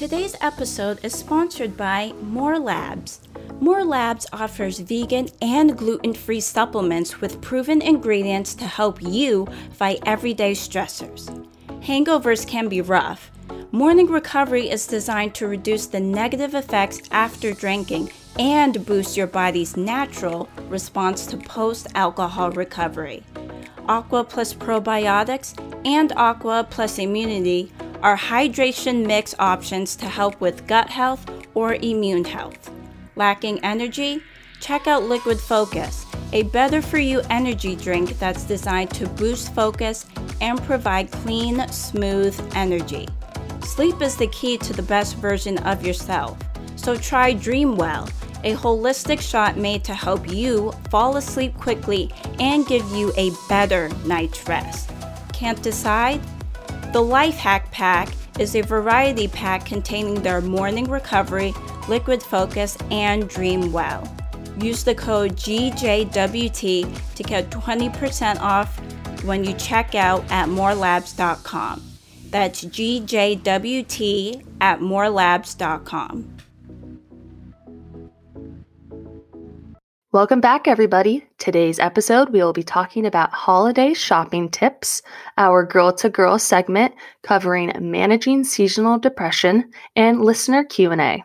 Today's episode is sponsored by More Labs. More Labs offers vegan and gluten free supplements with proven ingredients to help you fight everyday stressors. Hangovers can be rough. Morning recovery is designed to reduce the negative effects after drinking and boost your body's natural response to post alcohol recovery. Aqua Plus Probiotics and Aqua Plus Immunity are hydration mix options to help with gut health or immune health. Lacking energy? Check out Liquid Focus, a better for you energy drink that's designed to boost focus and provide clean, smooth energy. Sleep is the key to the best version of yourself. So try Dreamwell, a holistic shot made to help you fall asleep quickly and give you a better night's rest. Can't decide? The Life Hack Pack is a variety pack containing their morning recovery, liquid focus, and Dreamwell. Use the code GJWT to get 20% off when you check out at morelabs.com. That's GJWT at morelabs.com. Welcome back, everybody. Today's episode, we will be talking about holiday shopping tips, our girl to girl segment covering managing seasonal depression, and listener Q&A.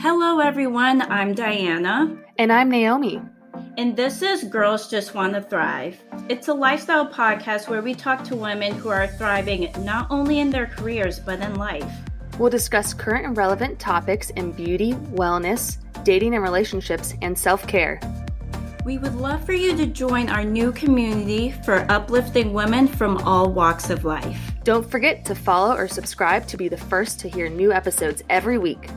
Hello, everyone. I'm Diana. And I'm Naomi. And this is Girls Just Want to Thrive. It's a lifestyle podcast where we talk to women who are thriving not only in their careers, but in life. We'll discuss current and relevant topics in beauty, wellness, dating and relationships, and self care. We would love for you to join our new community for uplifting women from all walks of life. Don't forget to follow or subscribe to be the first to hear new episodes every week.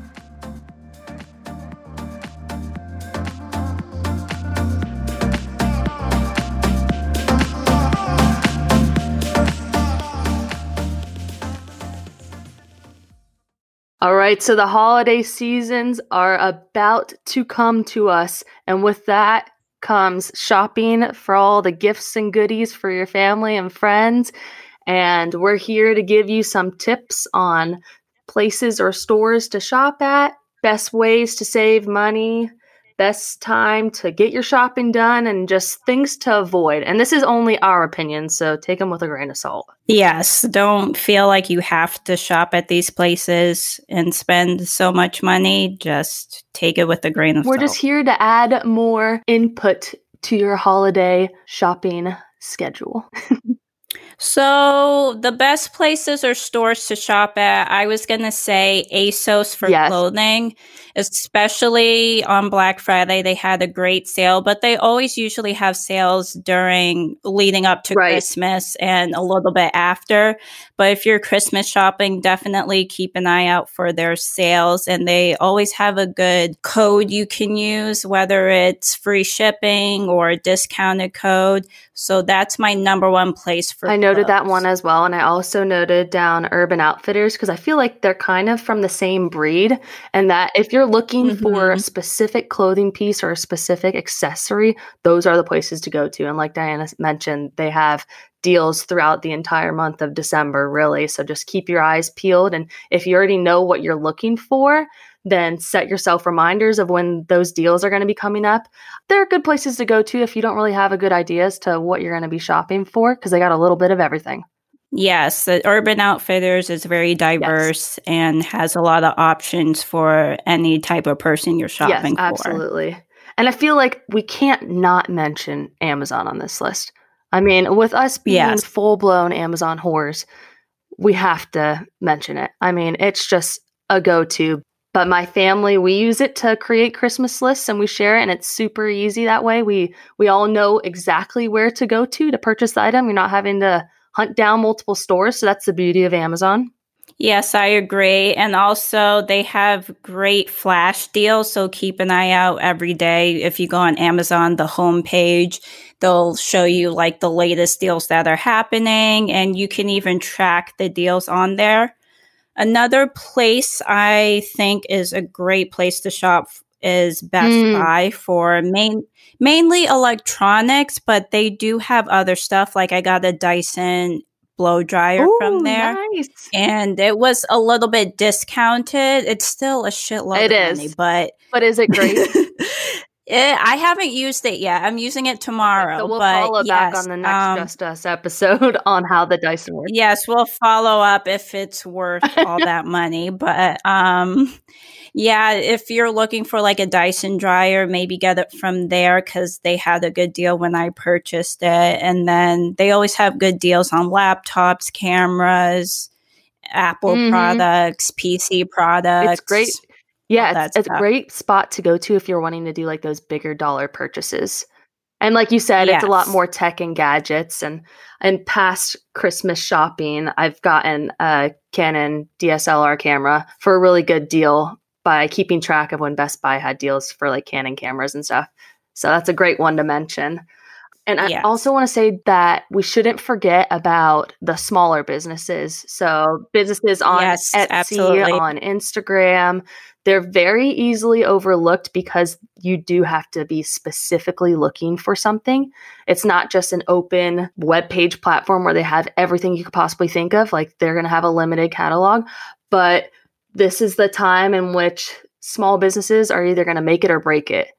All right, so the holiday seasons are about to come to us, and with that comes shopping for all the gifts and goodies for your family and friends. And we're here to give you some tips on places or stores to shop at, best ways to save money, best time to get your shopping done and just things to avoid. And this is only our opinion, so take them with a grain of salt. Yes, don't feel like you have to shop at these places and spend so much money. Just take it with a grain of We're salt. We're just here to add more input to your holiday shopping schedule. So the best places or stores to shop at, I was gonna say ASOS for yes. clothing, especially on Black Friday. They had a great sale, but they always usually have sales during leading up to right. Christmas and a little bit after. But if you're Christmas shopping, definitely keep an eye out for their sales. And they always have a good code you can use, whether it's free shipping or a discounted code. So that's my number one place for. I noted that one as well, and I also noted down Urban Outfitters because I feel like they're kind of from the same breed, and that if you're looking mm-hmm. for a specific clothing piece or a specific accessory, those are the places to go to. And like Diana mentioned, they have deals throughout the entire month of December, really. So just keep your eyes peeled, and if you already know what you're looking for, then set yourself reminders of when those deals are going to be coming up. They're good places to go to if you don't really have a good idea as to what you're going to be shopping for because they got a little bit of everything. Yes, the Urban Outfitters is very diverse yes. and has a lot of options for any type of person you're shopping yes, absolutely. For. And I feel like we can't not mention Amazon on this list. I mean, with us being yes. full blown Amazon whores, we have to mention it. I mean, it's just a go to. But my family, we use it to create Christmas lists and we share it and it's super easy that way. We we all know exactly where to go to to purchase the item. You're not having to hunt down multiple stores. So that's the beauty of Amazon. Yes, I agree. And also, they have great flash deals. So keep an eye out every day. If you go on Amazon, the homepage, they'll show you like the latest deals that are happening. And you can even track the deals on there. Another place I think is a great place to shop is Best mm. Buy for main mainly electronics, but they do have other stuff. Like I got a Dyson blow dryer Ooh, from there, nice. and it was a little bit discounted. It's still a shitload it of is. money, but but is it great? It, I haven't used it yet. I'm using it tomorrow. So we'll follow yes, back on the next um, Just Us episode on how the Dyson works. Yes, we'll follow up if it's worth all that money. But um, yeah, if you're looking for like a Dyson dryer, maybe get it from there because they had a good deal when I purchased it. And then they always have good deals on laptops, cameras, Apple mm-hmm. products, PC products. It's great yeah, it's, it's a great spot to go to if you're wanting to do like those bigger dollar purchases. And like you said, yes. it's a lot more tech and gadgets. And and past Christmas shopping, I've gotten a Canon DSLR camera for a really good deal by keeping track of when Best Buy had deals for like Canon cameras and stuff. So that's a great one to mention. And I also want to say that we shouldn't forget about the smaller businesses. So businesses on yes, Etsy, absolutely. on Instagram, they're very easily overlooked because you do have to be specifically looking for something. It's not just an open web page platform where they have everything you could possibly think of. Like they're going to have a limited catalog, but this is the time in which small businesses are either going to make it or break it.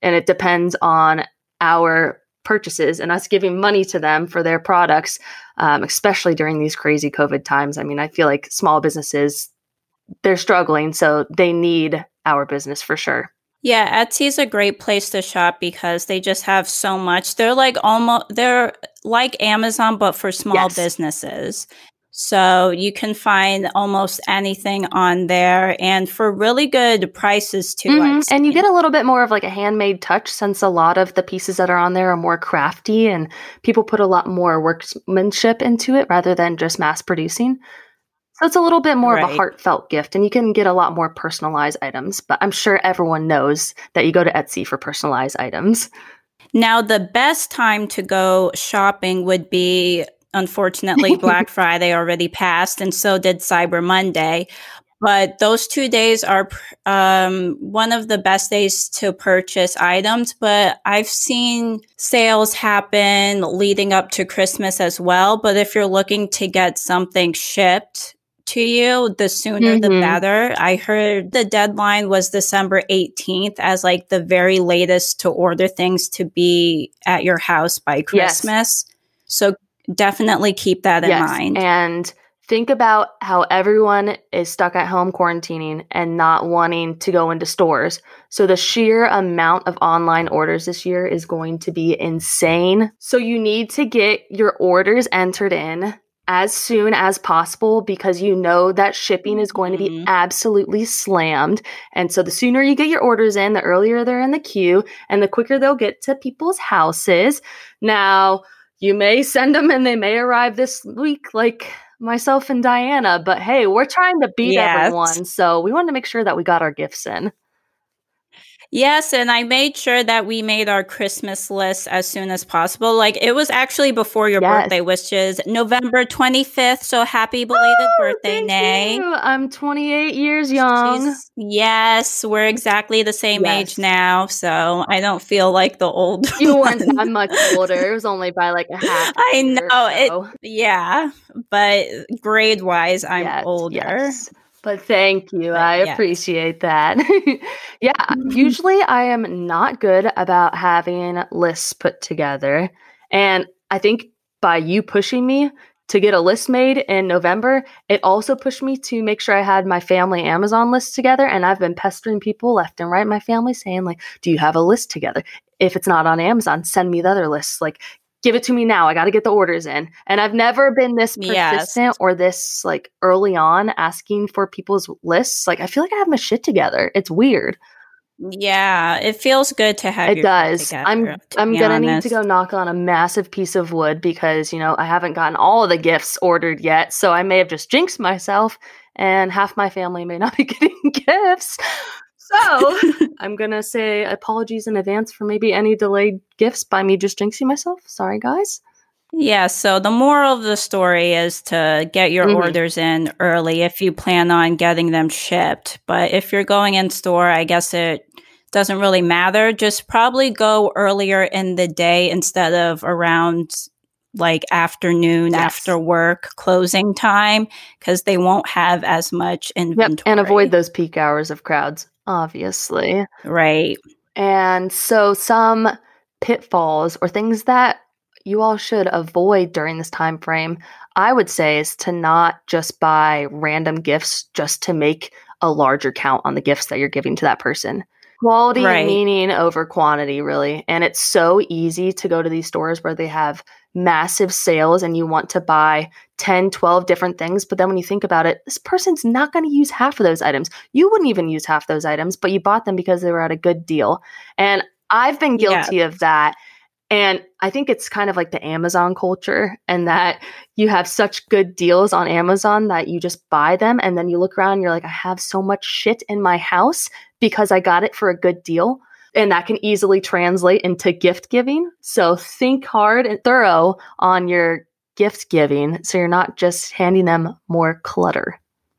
And it depends on our purchases and us giving money to them for their products, um, especially during these crazy COVID times. I mean, I feel like small businesses, they're struggling, so they need our business for sure. Yeah, Etsy is a great place to shop because they just have so much. They're like almost they're like Amazon but for small yes. businesses. So you can find almost anything on there and for really good prices too. Mm-hmm. And you get a little bit more of like a handmade touch since a lot of the pieces that are on there are more crafty and people put a lot more workmanship into it rather than just mass producing. So it's a little bit more right. of a heartfelt gift and you can get a lot more personalized items. But I'm sure everyone knows that you go to Etsy for personalized items. Now, the best time to go shopping would be Unfortunately, Black Friday already passed, and so did Cyber Monday. But those two days are um, one of the best days to purchase items. But I've seen sales happen leading up to Christmas as well. But if you're looking to get something shipped to you, the sooner mm-hmm. the better. I heard the deadline was December 18th as like the very latest to order things to be at your house by Christmas. Yes. So definitely keep that in yes, mind. And think about how everyone is stuck at home quarantining and not wanting to go into stores. So the sheer amount of online orders this year is going to be insane. So you need to get your orders entered in as soon as possible because you know that shipping is going to be mm-hmm. absolutely slammed. And so the sooner you get your orders in, the earlier they're in the queue and the quicker they'll get to people's houses. Now, you may send them and they may arrive this week, like myself and Diana. But hey, we're trying to beat yes. everyone. So we wanted to make sure that we got our gifts in. Yes, and I made sure that we made our Christmas list as soon as possible. Like it was actually before your yes. birthday, which is November 25th. So happy belated oh, birthday, Nay. I'm 28 years young. She's, yes, we're exactly the same yes. age now. So I don't feel like the old You weren't that much older. It was only by like a half. I know. So. It, yeah, but grade wise, I'm yes, older. But thank you. But, I yeah. appreciate that. yeah, mm-hmm. usually I am not good about having lists put together. And I think by you pushing me to get a list made in November, it also pushed me to make sure I had my family Amazon list together. And I've been pestering people left and right my family saying, like, do you have a list together? If it's not on Amazon, send me the other lists. Like, give it to me now. I got to get the orders in. And I've never been this persistent yes. or this like early on asking for people's lists. Like I feel like I have my shit together. It's weird. Yeah, it feels good to have. It does. I'm I'm gonna honest. need to go knock on a massive piece of wood because you know I haven't gotten all of the gifts ordered yet, so I may have just jinxed myself, and half my family may not be getting gifts. So I'm gonna say apologies in advance for maybe any delayed gifts by me just jinxing myself. Sorry, guys. Yeah, so the moral of the story is to get your mm-hmm. orders in early if you plan on getting them shipped. But if you're going in store, I guess it doesn't really matter. Just probably go earlier in the day instead of around like afternoon yes. after work closing time because they won't have as much inventory. Yep. And avoid those peak hours of crowds, obviously. Right. And so some pitfalls or things that you all should avoid during this time frame, I would say is to not just buy random gifts just to make a larger count on the gifts that you're giving to that person. Quality right. meaning over quantity, really. And it's so easy to go to these stores where they have massive sales and you want to buy 10, 12 different things. But then when you think about it, this person's not going to use half of those items. You wouldn't even use half those items, but you bought them because they were at a good deal. And I've been guilty yeah. of that. And I think it's kind of like the Amazon culture, and that you have such good deals on Amazon that you just buy them. And then you look around and you're like, I have so much shit in my house because I got it for a good deal. And that can easily translate into gift giving. So think hard and thorough on your gift giving so you're not just handing them more clutter.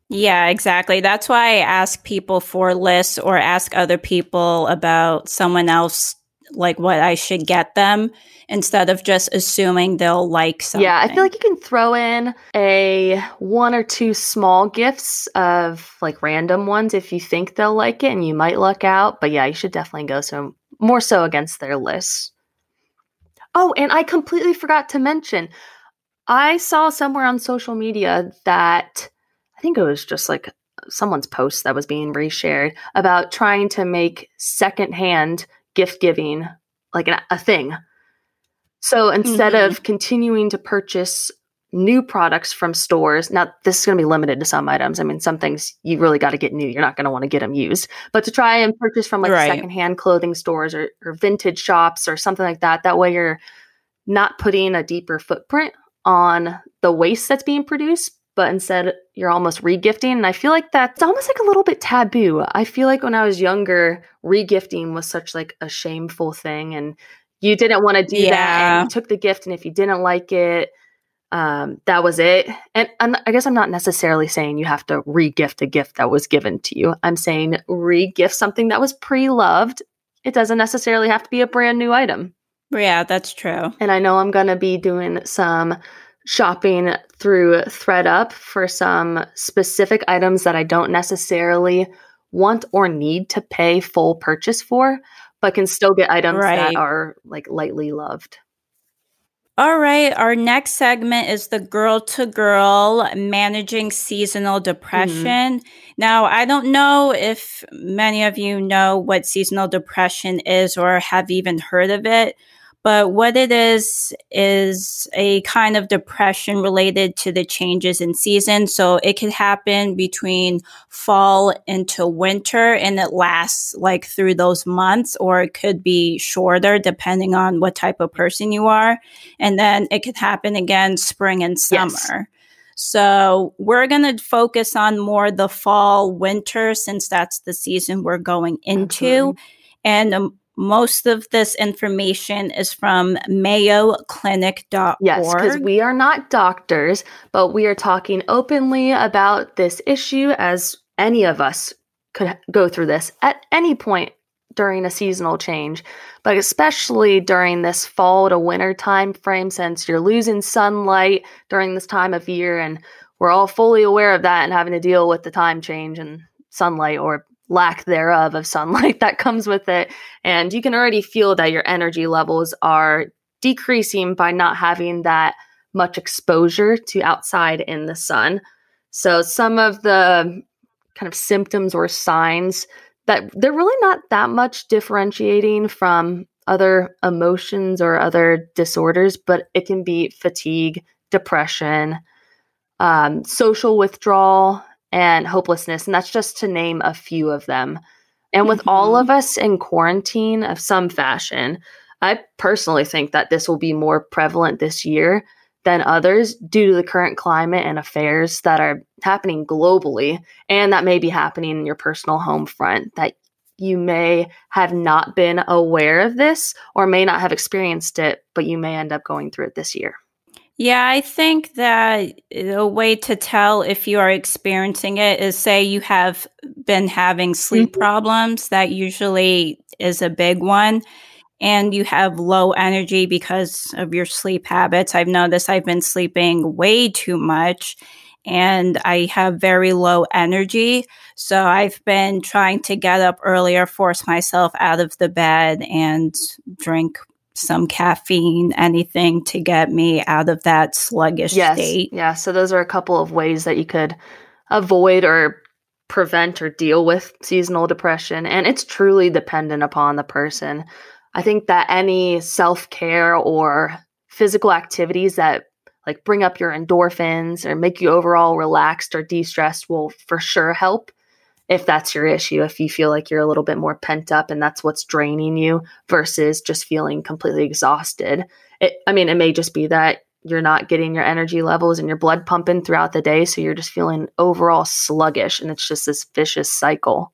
Yeah, exactly. That's why I ask people for lists or ask other people about someone else like what I should get them instead of just assuming they'll like something. Yeah, I feel like you can throw in a one or two small gifts of like random ones if you think they'll like it and you might luck out. But yeah, you should definitely go so more so against their list. Oh, and I completely forgot to mention I saw somewhere on social media that I think it was just like someone's post that was being reshared about trying to make secondhand gift giving like an, a thing. So instead mm-hmm. of continuing to purchase new products from stores, now this is going to be limited to some items. I mean, some things you really got to get new. You're not going to want to get them used, but to try and purchase from like right. secondhand clothing stores or, or vintage shops or something like that. That way you're not putting a deeper footprint on the waste that's being produced, but instead you're almost regifting. And I feel like that's almost like a little bit taboo. I feel like when I was younger, regifting was such like a shameful thing and you didn't want to do yeah. that and you took the gift and if you didn't like it, um, that was it. And, and I guess I'm not necessarily saying you have to regift a gift that was given to you. I'm saying regift something that was pre-loved. It doesn't necessarily have to be a brand new item. Yeah, that's true. And I know I'm going to be doing some shopping through thredUP for some specific items that I don't necessarily want or need to pay full purchase for, but can still get items right. that are like lightly loved. All right, our next segment is the girl to girl managing seasonal mm-hmm. depression. Mm-hmm. Now, I don't know if many of you know what seasonal depression is or have even heard of it, but what it is, is a kind of depression related to the changes in season. So it could happen between fall into winter and it lasts like through those months, or it could be shorter depending on what type of person you are. And then it could happen again spring and summer. Yes. So we're going to focus on more the fall winter since that's the season we're going into. Absolutely. And um, most of this information is from mayoclinic.org. Yes, because we are not doctors, but we are talking openly about this issue as any of us could go through this at any point during a seasonal change, but especially during this fall to winter time frame since you're losing sunlight during this time of year and we're all fully aware of that and having to deal with the time change and sunlight or lack thereof of sunlight that comes with it. And you can already feel that your energy levels are decreasing by not having that much exposure to outside in the sun. So, some of the kind of symptoms or signs that they're really not that much differentiating from other emotions or other disorders, but it can be fatigue, depression, um, social withdrawal, and hopelessness. And that's just to name a few of them. And with mm-hmm. all of us in quarantine of some fashion, I personally think that this will be more prevalent this year than others due to the current climate and affairs that are happening globally and that may be happening in your personal home front that you may have not been aware of this or may not have experienced it, but you may end up going through it this year. Yeah, I think that a way to tell if you are experiencing it is say you have been having sleep mm-hmm. problems. That usually is a big one. And you have low energy because of your sleep habits. I've noticed I've been sleeping way too much and I have very low energy. So I've been trying to get up earlier, force myself out of the bed, and drink some caffeine, anything to get me out of that sluggish yes. state. Yeah. So those are a couple of ways that you could avoid or prevent or deal with seasonal depression. And it's truly dependent upon the person. I think that any self care or physical activities that like bring up your endorphins or make you overall relaxed or de stressed will for sure help if that's your issue, if you feel like you're a little bit more pent up and that's what's draining you versus just feeling completely exhausted. It, I mean, it may just be that you're not getting your energy levels and your blood pumping throughout the day. So you're just feeling overall sluggish and it's just this vicious cycle.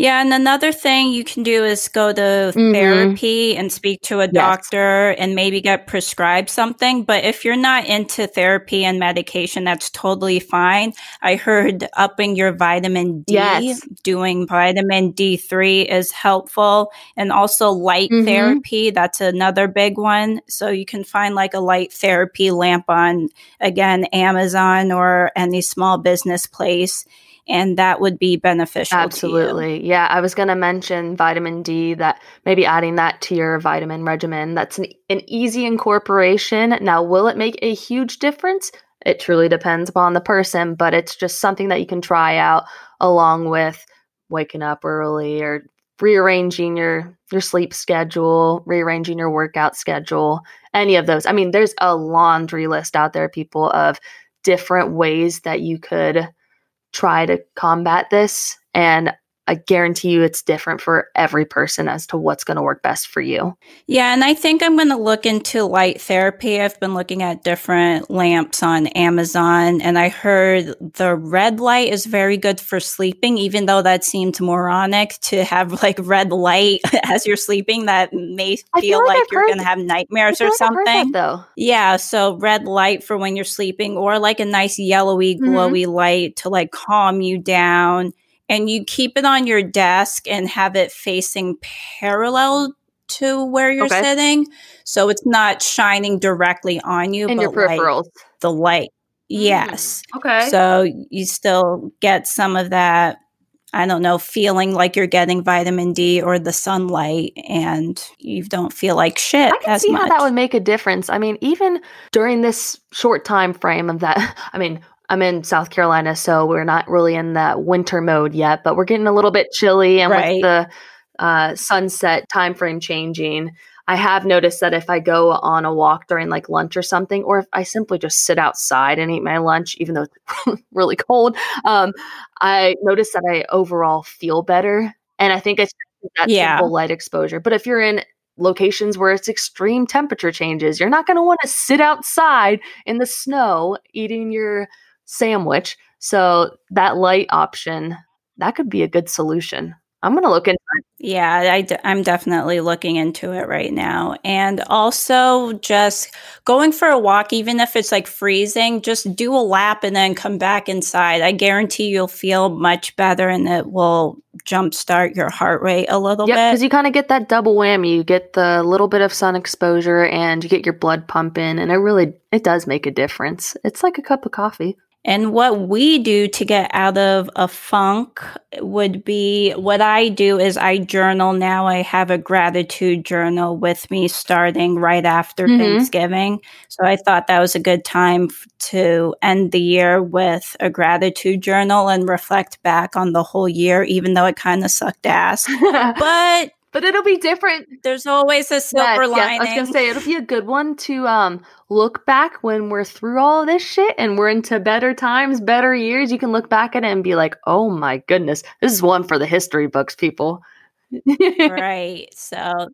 Yeah, and another thing you can do is go to mm-hmm. therapy and speak to a yes. doctor and maybe get prescribed something. But if you're not into therapy and medication, that's totally fine. I heard upping your vitamin D, yes. doing vitamin D3 is helpful. And also light mm-hmm. therapy, that's another big one. So you can find like a light therapy lamp on, again, Amazon or any small business place and that would be beneficial. Absolutely. Yeah, I was going to mention vitamin D that maybe adding that to your vitamin regimen. That's an, an easy incorporation. Now, will it make a huge difference? It truly depends upon the person, but it's just something that you can try out along with waking up early or rearranging your your sleep schedule, rearranging your workout schedule, any of those. I mean, there's a laundry list out there people of different ways that you could try to combat this. And I guarantee you it's different for every person as to what's going to work best for you. Yeah, and I think I'm going to look into light therapy. I've been looking at different lamps on Amazon, and I heard the red light is very good for sleeping, even though that seemed moronic to have like red light as you're sleeping. That may feel, feel like, like you're going to have nightmares or something. That, though. Yeah, so red light for when you're sleeping, or like a nice yellowy, mm-hmm. glowy mm-hmm. light to like calm you down and you keep it on your desk and have it facing parallel to where you're okay. sitting. So it's not shining directly on you, in but your peripherals. Like the light. Yes. Mm, okay. So you still get some of that, I don't know, feeling like you're getting vitamin D or the sunlight and you don't feel like shit. I can see much. how that would make a difference. I mean, even during this short time frame of that, I mean, I'm in South Carolina, so we're not really in that winter mode yet, but we're getting a little bit chilly and right. with the uh, sunset time frame changing. I have noticed that if I go on a walk during like lunch or something, or if I simply just sit outside and eat my lunch, even though it's really cold, um, I notice that I overall feel better. And I think it's that yeah. simple light exposure. But if you're in locations where it's extreme temperature changes, you're not going to want to sit outside in the snow eating your sandwich. So that light option, that could be a good solution. I'm going to look into it. Yeah, I d- I'm definitely looking into it right now. And also just going for a walk, even if it's like freezing, just do a lap and then come back inside. I guarantee you'll feel much better and it will jumpstart your heart rate a little yep, bit. Because you kind of get that double whammy. You get the little bit of sun exposure and you get your blood pumping. And it really, it does make a difference. It's like a cup of coffee. And what we do to get out of a funk would be what I do is I journal now. I have a gratitude journal with me starting right after mm-hmm. Thanksgiving. So I thought that was a good time to end the year with a gratitude journal and reflect back on the whole year, even though it kind of sucked ass. but but it'll be different. There's always a silver yes, lining. Yes, I was gonna say it'll be a good one to um look back when we're through all this shit and we're into better times, better years. You can look back at it and be like, "Oh my goodness, this is one for the history books, people." right. So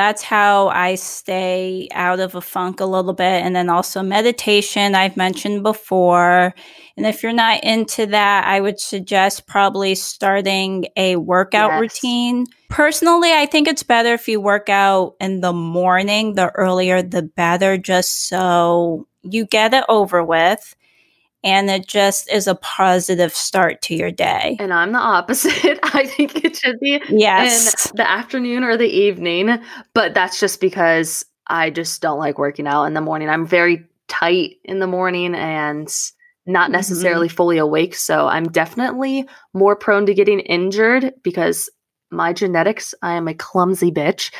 that's how I stay out of a funk a little bit. And then also meditation, I've mentioned before. And if you're not into that, I would suggest probably starting a workout yes. routine. Personally, I think it's better if you work out in the morning. The earlier, the better, just so you get it over with and it just is a positive start to your day. And I'm the opposite. I think it should be yes. in the afternoon or the evening, but that's just because I just don't like working out in the morning. I'm very tight in the morning and not mm-hmm. necessarily mm-hmm. fully awake, so I'm definitely more prone to getting injured because my genetics, I am a clumsy bitch.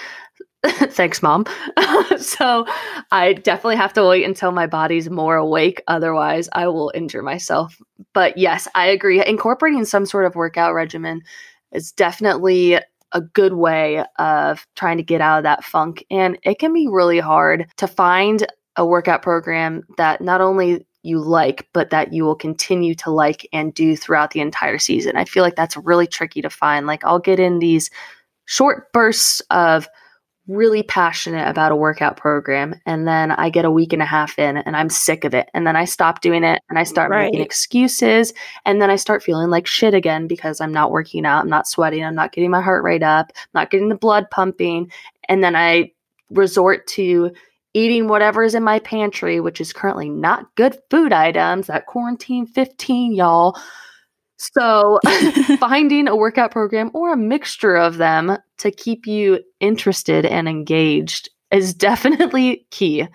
Thanks, mom. so I definitely have to wait until my body's more awake. Otherwise, I will injure myself. But yes, I agree. Incorporating some sort of workout regimen is definitely a good way of trying to get out of that funk. And it can be really hard to find a workout program that not only you like, but that you will continue to like and do throughout the entire season. I feel like that's really tricky to find. Like, I'll get in these short bursts of really passionate about a workout program and then I get a week and a half in and I'm sick of it and then I stop doing it and I start right. making excuses and then I start feeling like shit again because I'm not working out, I'm not sweating, I'm not getting my heart rate up, I'm not getting the blood pumping and then I resort to eating whatever is in my pantry, which is currently not good food items, that quarantine 15 y'all. So, finding a workout program or a mixture of them to keep you interested and engaged is definitely key.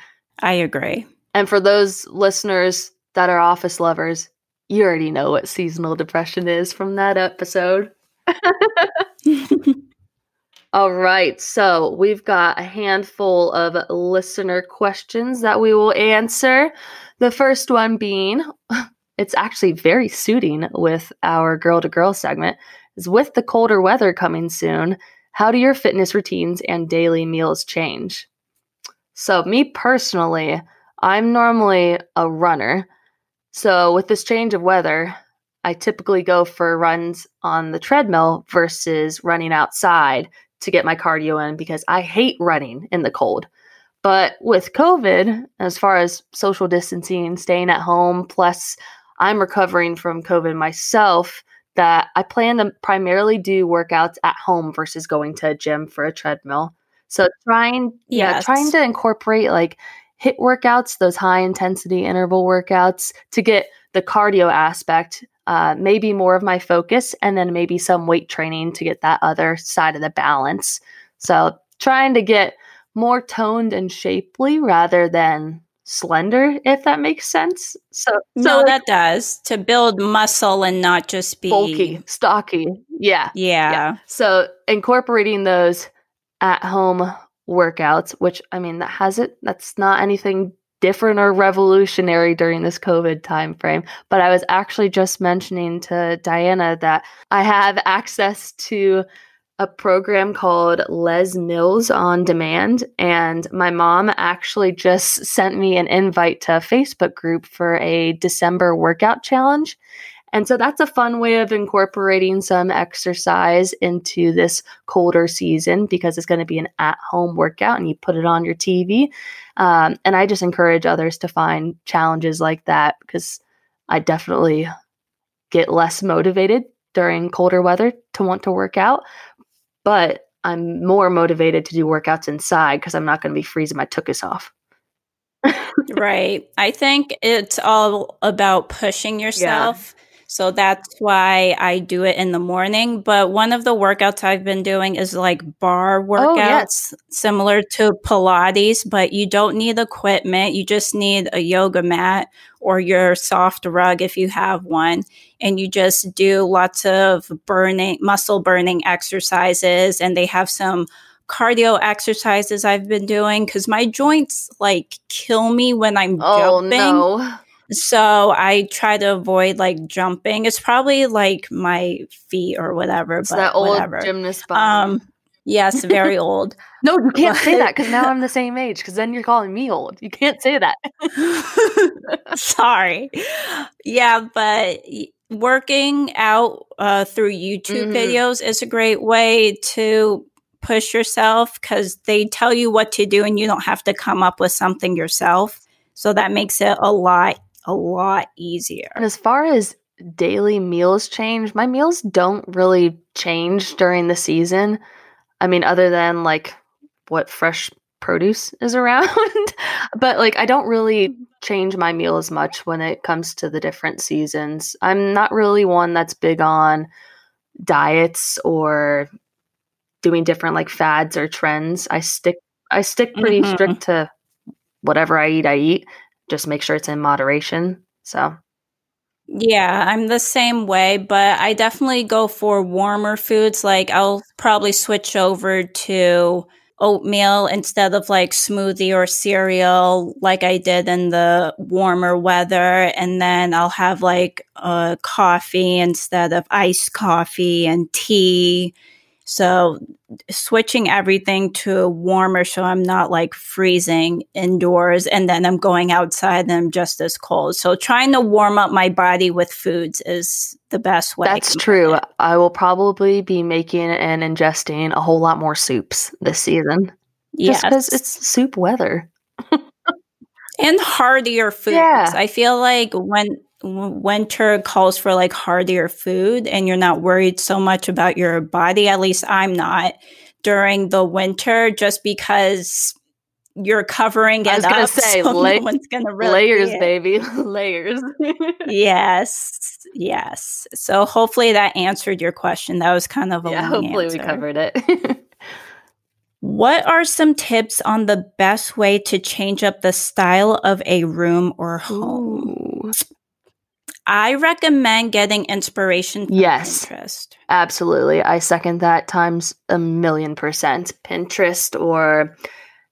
I agree. And for those listeners that are office lovers, you already know what seasonal depression is from that episode. All right. So we've got a handful of listener questions that we will answer. The first one being it's actually very suiting with our girl to girl segment is with the colder weather coming soon how do your fitness routines and daily meals change? So me personally i'm normally a runner. So with this change of weather i typically go for runs on the treadmill versus running outside to get my cardio in because i hate running in the cold. But with COVID, as far as social distancing, staying at home, plus I'm recovering from COVID myself that I plan to primarily do workouts at home versus going to a gym for a treadmill. So trying yes. yeah, trying to incorporate like HIIT workouts, those high intensity interval workouts to get the cardio aspect uh, maybe more of my focus and then maybe some weight training to get that other side of the balance. So trying to get more toned and shapely rather than slender, if that makes sense. So, so no, like, that does to build muscle and not just be bulky, stocky. Yeah. yeah, yeah. So incorporating those at home workouts, which I mean, that has it. That's not anything different or revolutionary during this COVID time frame. But I was actually just mentioning to Diana that I have access to a program called Les Mills on Demand. And my mom actually just sent me an invite to a Facebook group for a December workout challenge. And so that's a fun way of incorporating some exercise into this colder season because it's going to be an at home workout and you put it on your TV. Um, and I just encourage others to find challenges like that because I definitely get less motivated during colder weather to want to work out but I'm more motivated to do workouts inside because I'm not going to be freezing my tuchus off. right. I think it's all about pushing yourself. Yeah. So that's why I do it in the morning. But one of the workouts I've been doing is like barre workouts, oh, yes. similar to Pilates, but you don't need equipment. You just need a yoga mat or your soft rug if you have one. And you just do lots of burning, muscle burning exercises. And they have some cardio exercises I've been doing because my joints like kill me when I'm oh, jumping. No. So I try to avoid like jumping. It's probably like my feet or whatever. It's but that old whatever. gymnast body. Um, yes, very old. no, you can't say that because now I'm the same age. Because then you're calling me old. You can't say that. Sorry. Yeah, but working out uh, through YouTube mm-hmm. videos is a great way to push yourself because they tell you what to do and you don't have to come up with something yourself. So that makes it a lot a lot easier. And as far as daily meals change, my meals don't really change during the season. I mean, other than like what fresh produce is around. but like I don't really change my meal as much when it comes to the different seasons. I'm not really one that's big on diets or doing different like fads or trends. I stick I stick pretty mm-hmm. strict to whatever I eat, I eat. Just make sure it's in moderation. So yeah, I'm the same way, but I definitely go for warmer foods. Like I'll probably switch over to oatmeal instead of like smoothie or cereal like I did in the warmer weather. And then I'll have like a coffee instead of iced coffee and tea so switching everything to warmer so I'm not like freezing indoors and then I'm going outside and I'm just as cold. So trying to warm up my body with foods is the best way. That's true. I will probably be making and ingesting a whole lot more soups this season. Yes. Just because it's soup weather. and heartier foods. Yeah. I feel like when winter calls for like heartier food and you're not worried so much about your body. At least I'm not during the winter just because you're covering it I was gonna up. Say, so la- no one's gonna really layers, baby, layers. yes, yes. So hopefully that answered your question. That was kind of a yeah. hopefully answer. we covered it. what are some tips on the best way to change up the style of a room or home? Ooh. I recommend getting inspiration from yes, Pinterest. Absolutely. I second that times a million percent. Pinterest, or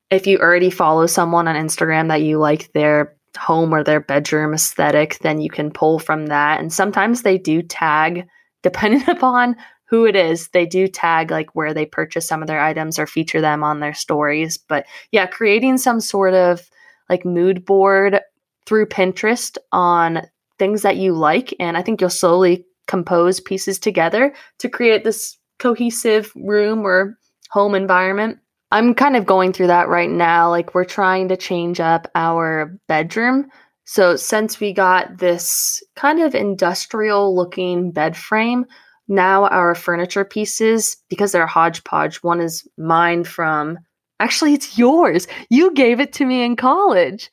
if you already follow someone on Instagram that you like their home or their bedroom aesthetic, then you can pull from that. And sometimes they do tag, depending upon who it is, they do tag like where they purchase some of their items or feature them on their stories. But yeah, creating some sort of like mood board through Pinterest on things that you like. And I think you'll slowly compose pieces together to create this cohesive room or home environment. I'm kind of going through that right now. Like, we're trying to change up our bedroom. So, since we got this kind of industrial looking bed frame, now our furniture pieces, because they're hodgepodge, one is mine from actually, it's yours. You gave it to me in college.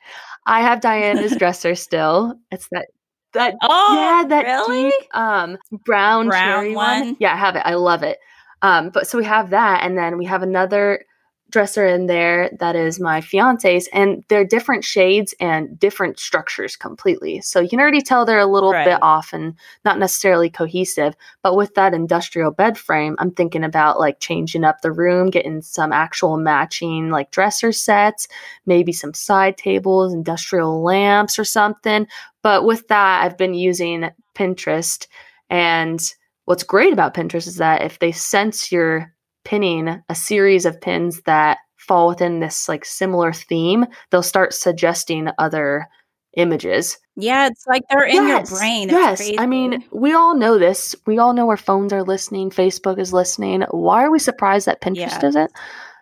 I have Diana's dresser still. It's that that oh yeah that really deep, um brown, brown cherry one. one. Yeah, I have it. I love it. Um, but so we have that, and then we have another dresser in there that is my fiance's and they're different shades and different structures completely so you can already tell they're a little right. bit off and not necessarily cohesive but with that industrial bed frame i'm thinking about like changing up the room getting some actual matching like dresser sets maybe some side tables industrial lamps or something but with that i've been using pinterest and what's great about pinterest is that if they sense your pinning a series of pins that fall within this like similar theme, they'll start suggesting other images. Yeah, it's like they're in yes, your brain. It's yes. Crazy. I mean, we all know this. We all know our phones are listening, Facebook is listening. Why are we surprised that Pinterest yeah. isn't?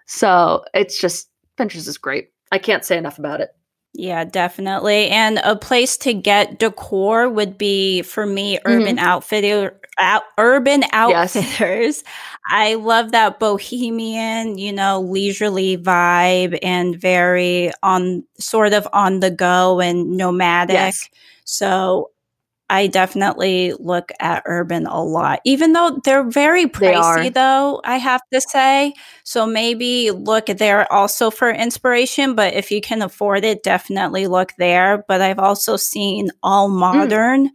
So it's just Pinterest is great. I can't say enough about it. Yeah, definitely. And a place to get decor would be for me Urban mm-hmm. Outfitter out, Urban Outfitters. Yes. I love that bohemian, you know, leisurely vibe and very on sort of on the go and nomadic. Yes. So I definitely look at urban a lot, even though they're very pricey, they though, I have to say. So maybe look there also for inspiration, but if you can afford it, definitely look there. But I've also seen All mm. Modern. Mm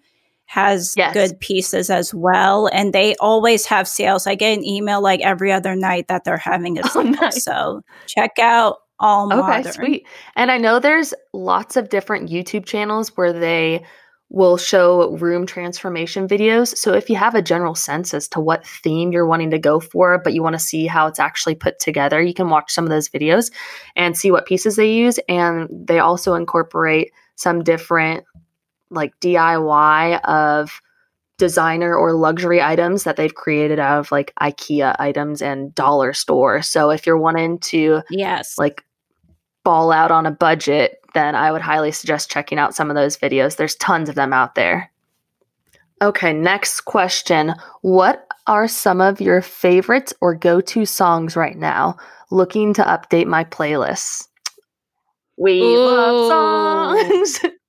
has yes. good pieces as well. And they always have sales. I get an email like every other night that they're having a oh, sale. Oh, nice. So check out all okay, sweet. And I know there's lots of different YouTube channels where they will show room transformation videos. So if you have a general sense as to what theme you're wanting to go for, but you want to see how it's actually put together, you can watch some of those videos and see what pieces they use. And they also incorporate some different like DIY of designer or luxury items that they've created out of like IKEA items and dollar store. So if you're wanting to yes, like ball out on a budget, then I would highly suggest checking out some of those videos. There's tons of them out there. Okay, next question. What are some of your favorites or go to songs right now? looking to update my playlists. We Ooh. love songs.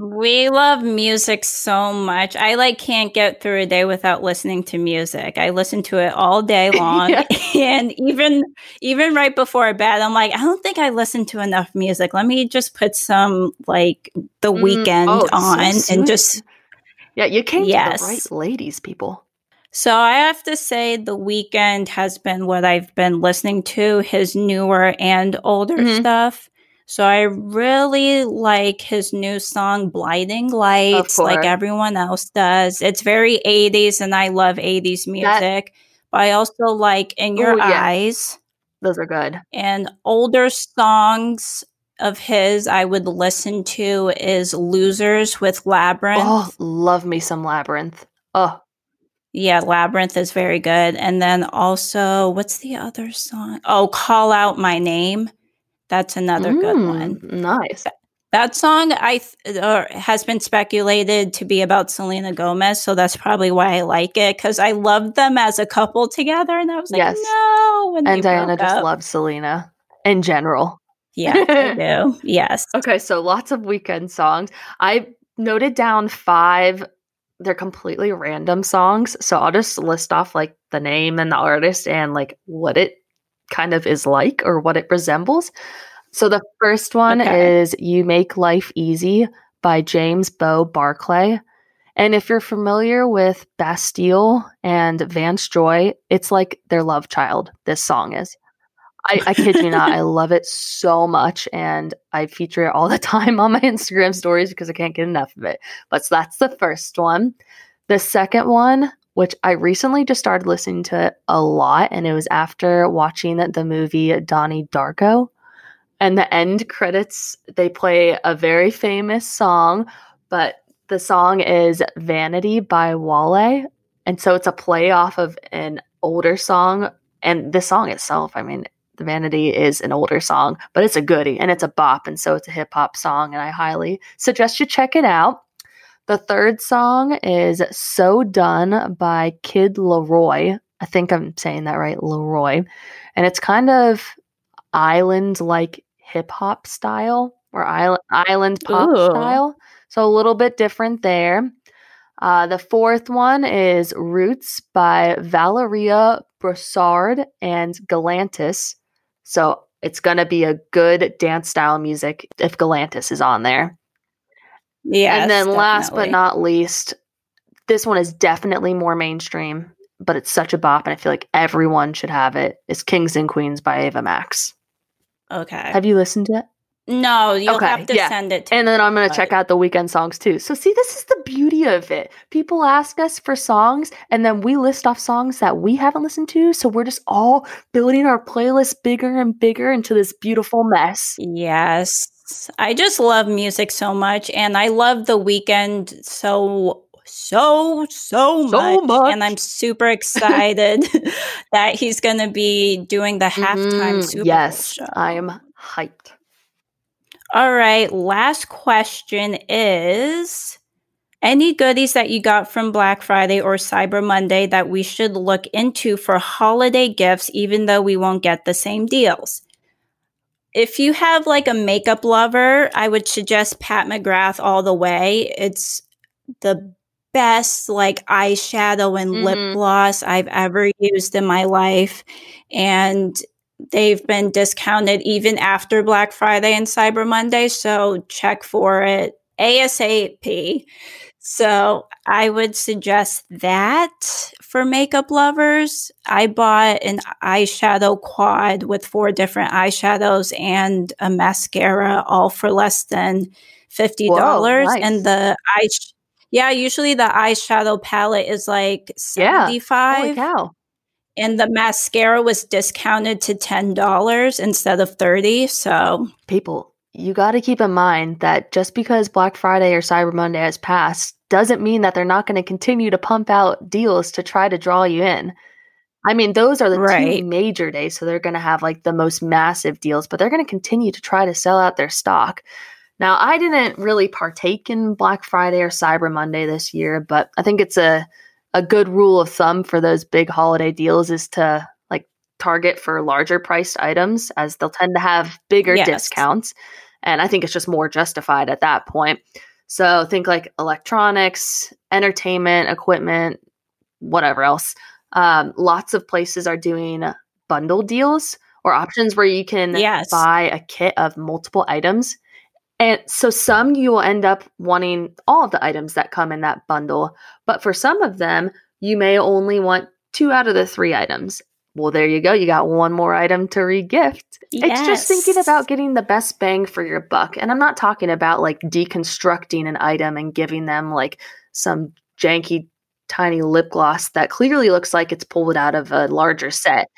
We love music so much. I like can't get through a day without listening to music. I listen to it all day long. Yeah. And even even right before bed, I'm like, I don't think I listen to enough music. Let me just put some like the Mm, Weeknd oh, on sweet. and just yeah, you came to Yes. the right ladies, people. So I have to say the Weeknd has been what I've been listening to, his newer and older Mhm. stuff. So I really like his new song Blinding Lights like everyone else does. It's very 80s and I love 80s music. but I also like In Your Ooh, yeah. Eyes Those are good. and older songs of his I would listen to is Losers with Labrinth. Oh, love me some Labrinth. Oh, Yeah, Labrinth is very good. And then also, what's the other song? Oh, Call Out My Name. That's another good mm, one. Nice. That song I th- or has been speculated to be about Selena Gomez, so that's probably why I like it because I loved them as a couple together, and I was like, Yes. no. When And Diana just up. loves Selena in general. Yeah, I do. Yes. Okay, so lots of Weeknd songs. I noted down five. They're completely random songs. So I'll just list off like the name and the artist and like what it kind of is like or what it resembles. So the first one Okay. is You Make Life Easy by James Bow Barclay. And if you're familiar with Bastille and Vance Joy, it's like their love child, this song is. I, I kid you not, I love it so much and I feature it all the time on my Instagram stories because I can't get enough of it. But so that's the first one. The second one, which I recently just started listening to a lot, and it was after watching the movie Donnie Darko. And the end credits, they play a very famous song, but the song is Vanity by Wale. And so it's a play off of an older song. And the song itself, I mean, the Vanity is an older song, but it's a goodie and it's a bop. And so it's a hip hop song. And I highly suggest you check it out. The third song is So Done by Kid LAROI. I think I'm saying that right, LAROI. And it's kind of island like hip hop style or island, island pop Ooh. style. So a little bit different there. Uh, the fourth one is Roots by Valerie Broussard and Galantis. So it's going to be a good dance style music if Galantis is on there. Yes. and then last but not least, this one is definitely more mainstream, but it's such a bop, and I feel like everyone should have it. it. Is Kings and Queens by Ava Max. Okay. Have you listened to it? no, you'll Okay, have to yeah. send it to And then I'm going to check out the Weeknd songs too. So, see, this is the beauty of it. People ask us for songs, and then we list off songs that we haven't listened to. So, we're just all building our playlist bigger and bigger into this beautiful mess. Yes. I just love music so much and I love the Weeknd so so so much. So much. And I'm super excited that he's going to be doing the halftime Mhm, Super yes, Bowl show. I am hyped. All right, last question is any goodies that you got from Black Friday or Cyber Monday that we should look into for holiday gifts, even though we won't get the same deals? If you have like a makeup lover, I would suggest Pat McGrath all the way. It's the best like eyeshadow and Mhm. lip gloss I've ever used in my life. And they've been discounted even after Black Friday and Cyber Monday. So check for it ASAP. So I would suggest that for makeup lovers. I bought an eyeshadow quad with four different eyeshadows and a mascara, all for less than fifty dollars. Nice. And the eye, yeah, usually the eyeshadow palette is like Yeah. seventy Holy cow. and the mascara was discounted to $10 instead of 30 so People, you got to keep in mind that just because Black Friday or Cyber Monday has passed doesn't mean that they're not going to continue to pump out deals to try to draw you in. I mean, those are the two major days, so they're going to have like the most massive deals, but they're going to continue to try to sell out their stock. Now, I didn't really partake in Black Friday or Cyber Monday this year, but I think it's a a good rule of thumb for those big holiday deals is to target for larger priced items as they'll tend to have bigger Yes. discounts. And I think it's just more justified at that point. So think like electronics, entertainment, equipment, whatever else. Um, lots of places are doing bundle deals or options where you can Yes. buy a kit of multiple items. And so some you will end up wanting all of the items that come in that bundle, but for some of them, you may only want two out of the three items. Well, there you go. You got one more item to regift. It's just thinking about getting the best bang for your buck. And I'm not talking about like deconstructing an item and giving them like some janky tiny lip gloss that clearly looks like it's pulled out of a larger set.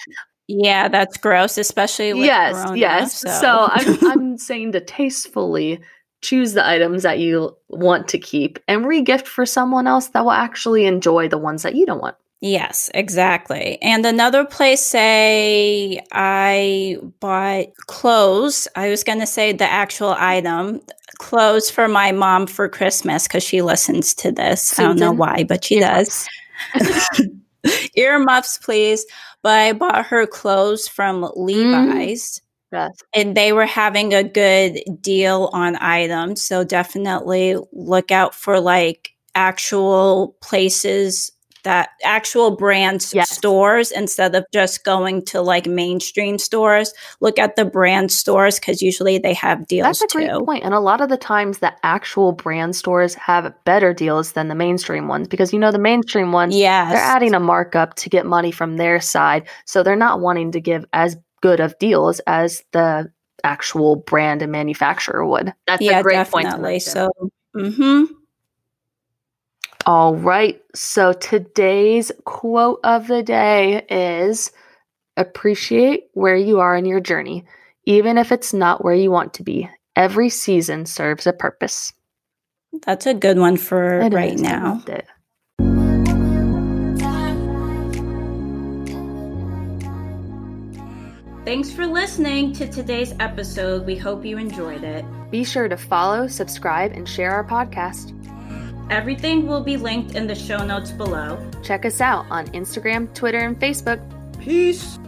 Yeah, that's gross, especially with yes, Corona, yes. So, I'm I'm saying to tastefully choose the items that you want to keep and regift for someone else that will actually enjoy the ones that you don't want. Yes, exactly. And another place, say I bought clothes. I was going to say the actual item, clothes for my mom for Christmas because she listens to this. I don't know why, but she does. Earmuffs, please. But I bought her clothes from mm. Levi's. Yes. and they were having a good deal on items. So definitely look out for like actual places that actual brands Yes. stores instead of just going to like mainstream stores. Look at the brand stores because usually they have deals That's a great point. And a lot of the times the actual brand stores have better deals than the mainstream ones because you know the mainstream ones Yes. they're adding a markup to get money from their side. So they're not wanting to give as good of deals as the actual brand and manufacturer would. That's yeah, a great point. definitely. mention. So, hmm All right. So today's quote of the day is appreciate where you are in your journey, even if it's not where you want to be. Every season serves a purpose. that's a good one for It right. Now. Thanks for listening to today's episode. We hope you enjoyed it. Be sure to follow, subscribe, and share our podcast. Everything will be linked in the show notes below. Check us out on Instagram, Twitter, and Facebook. Peace.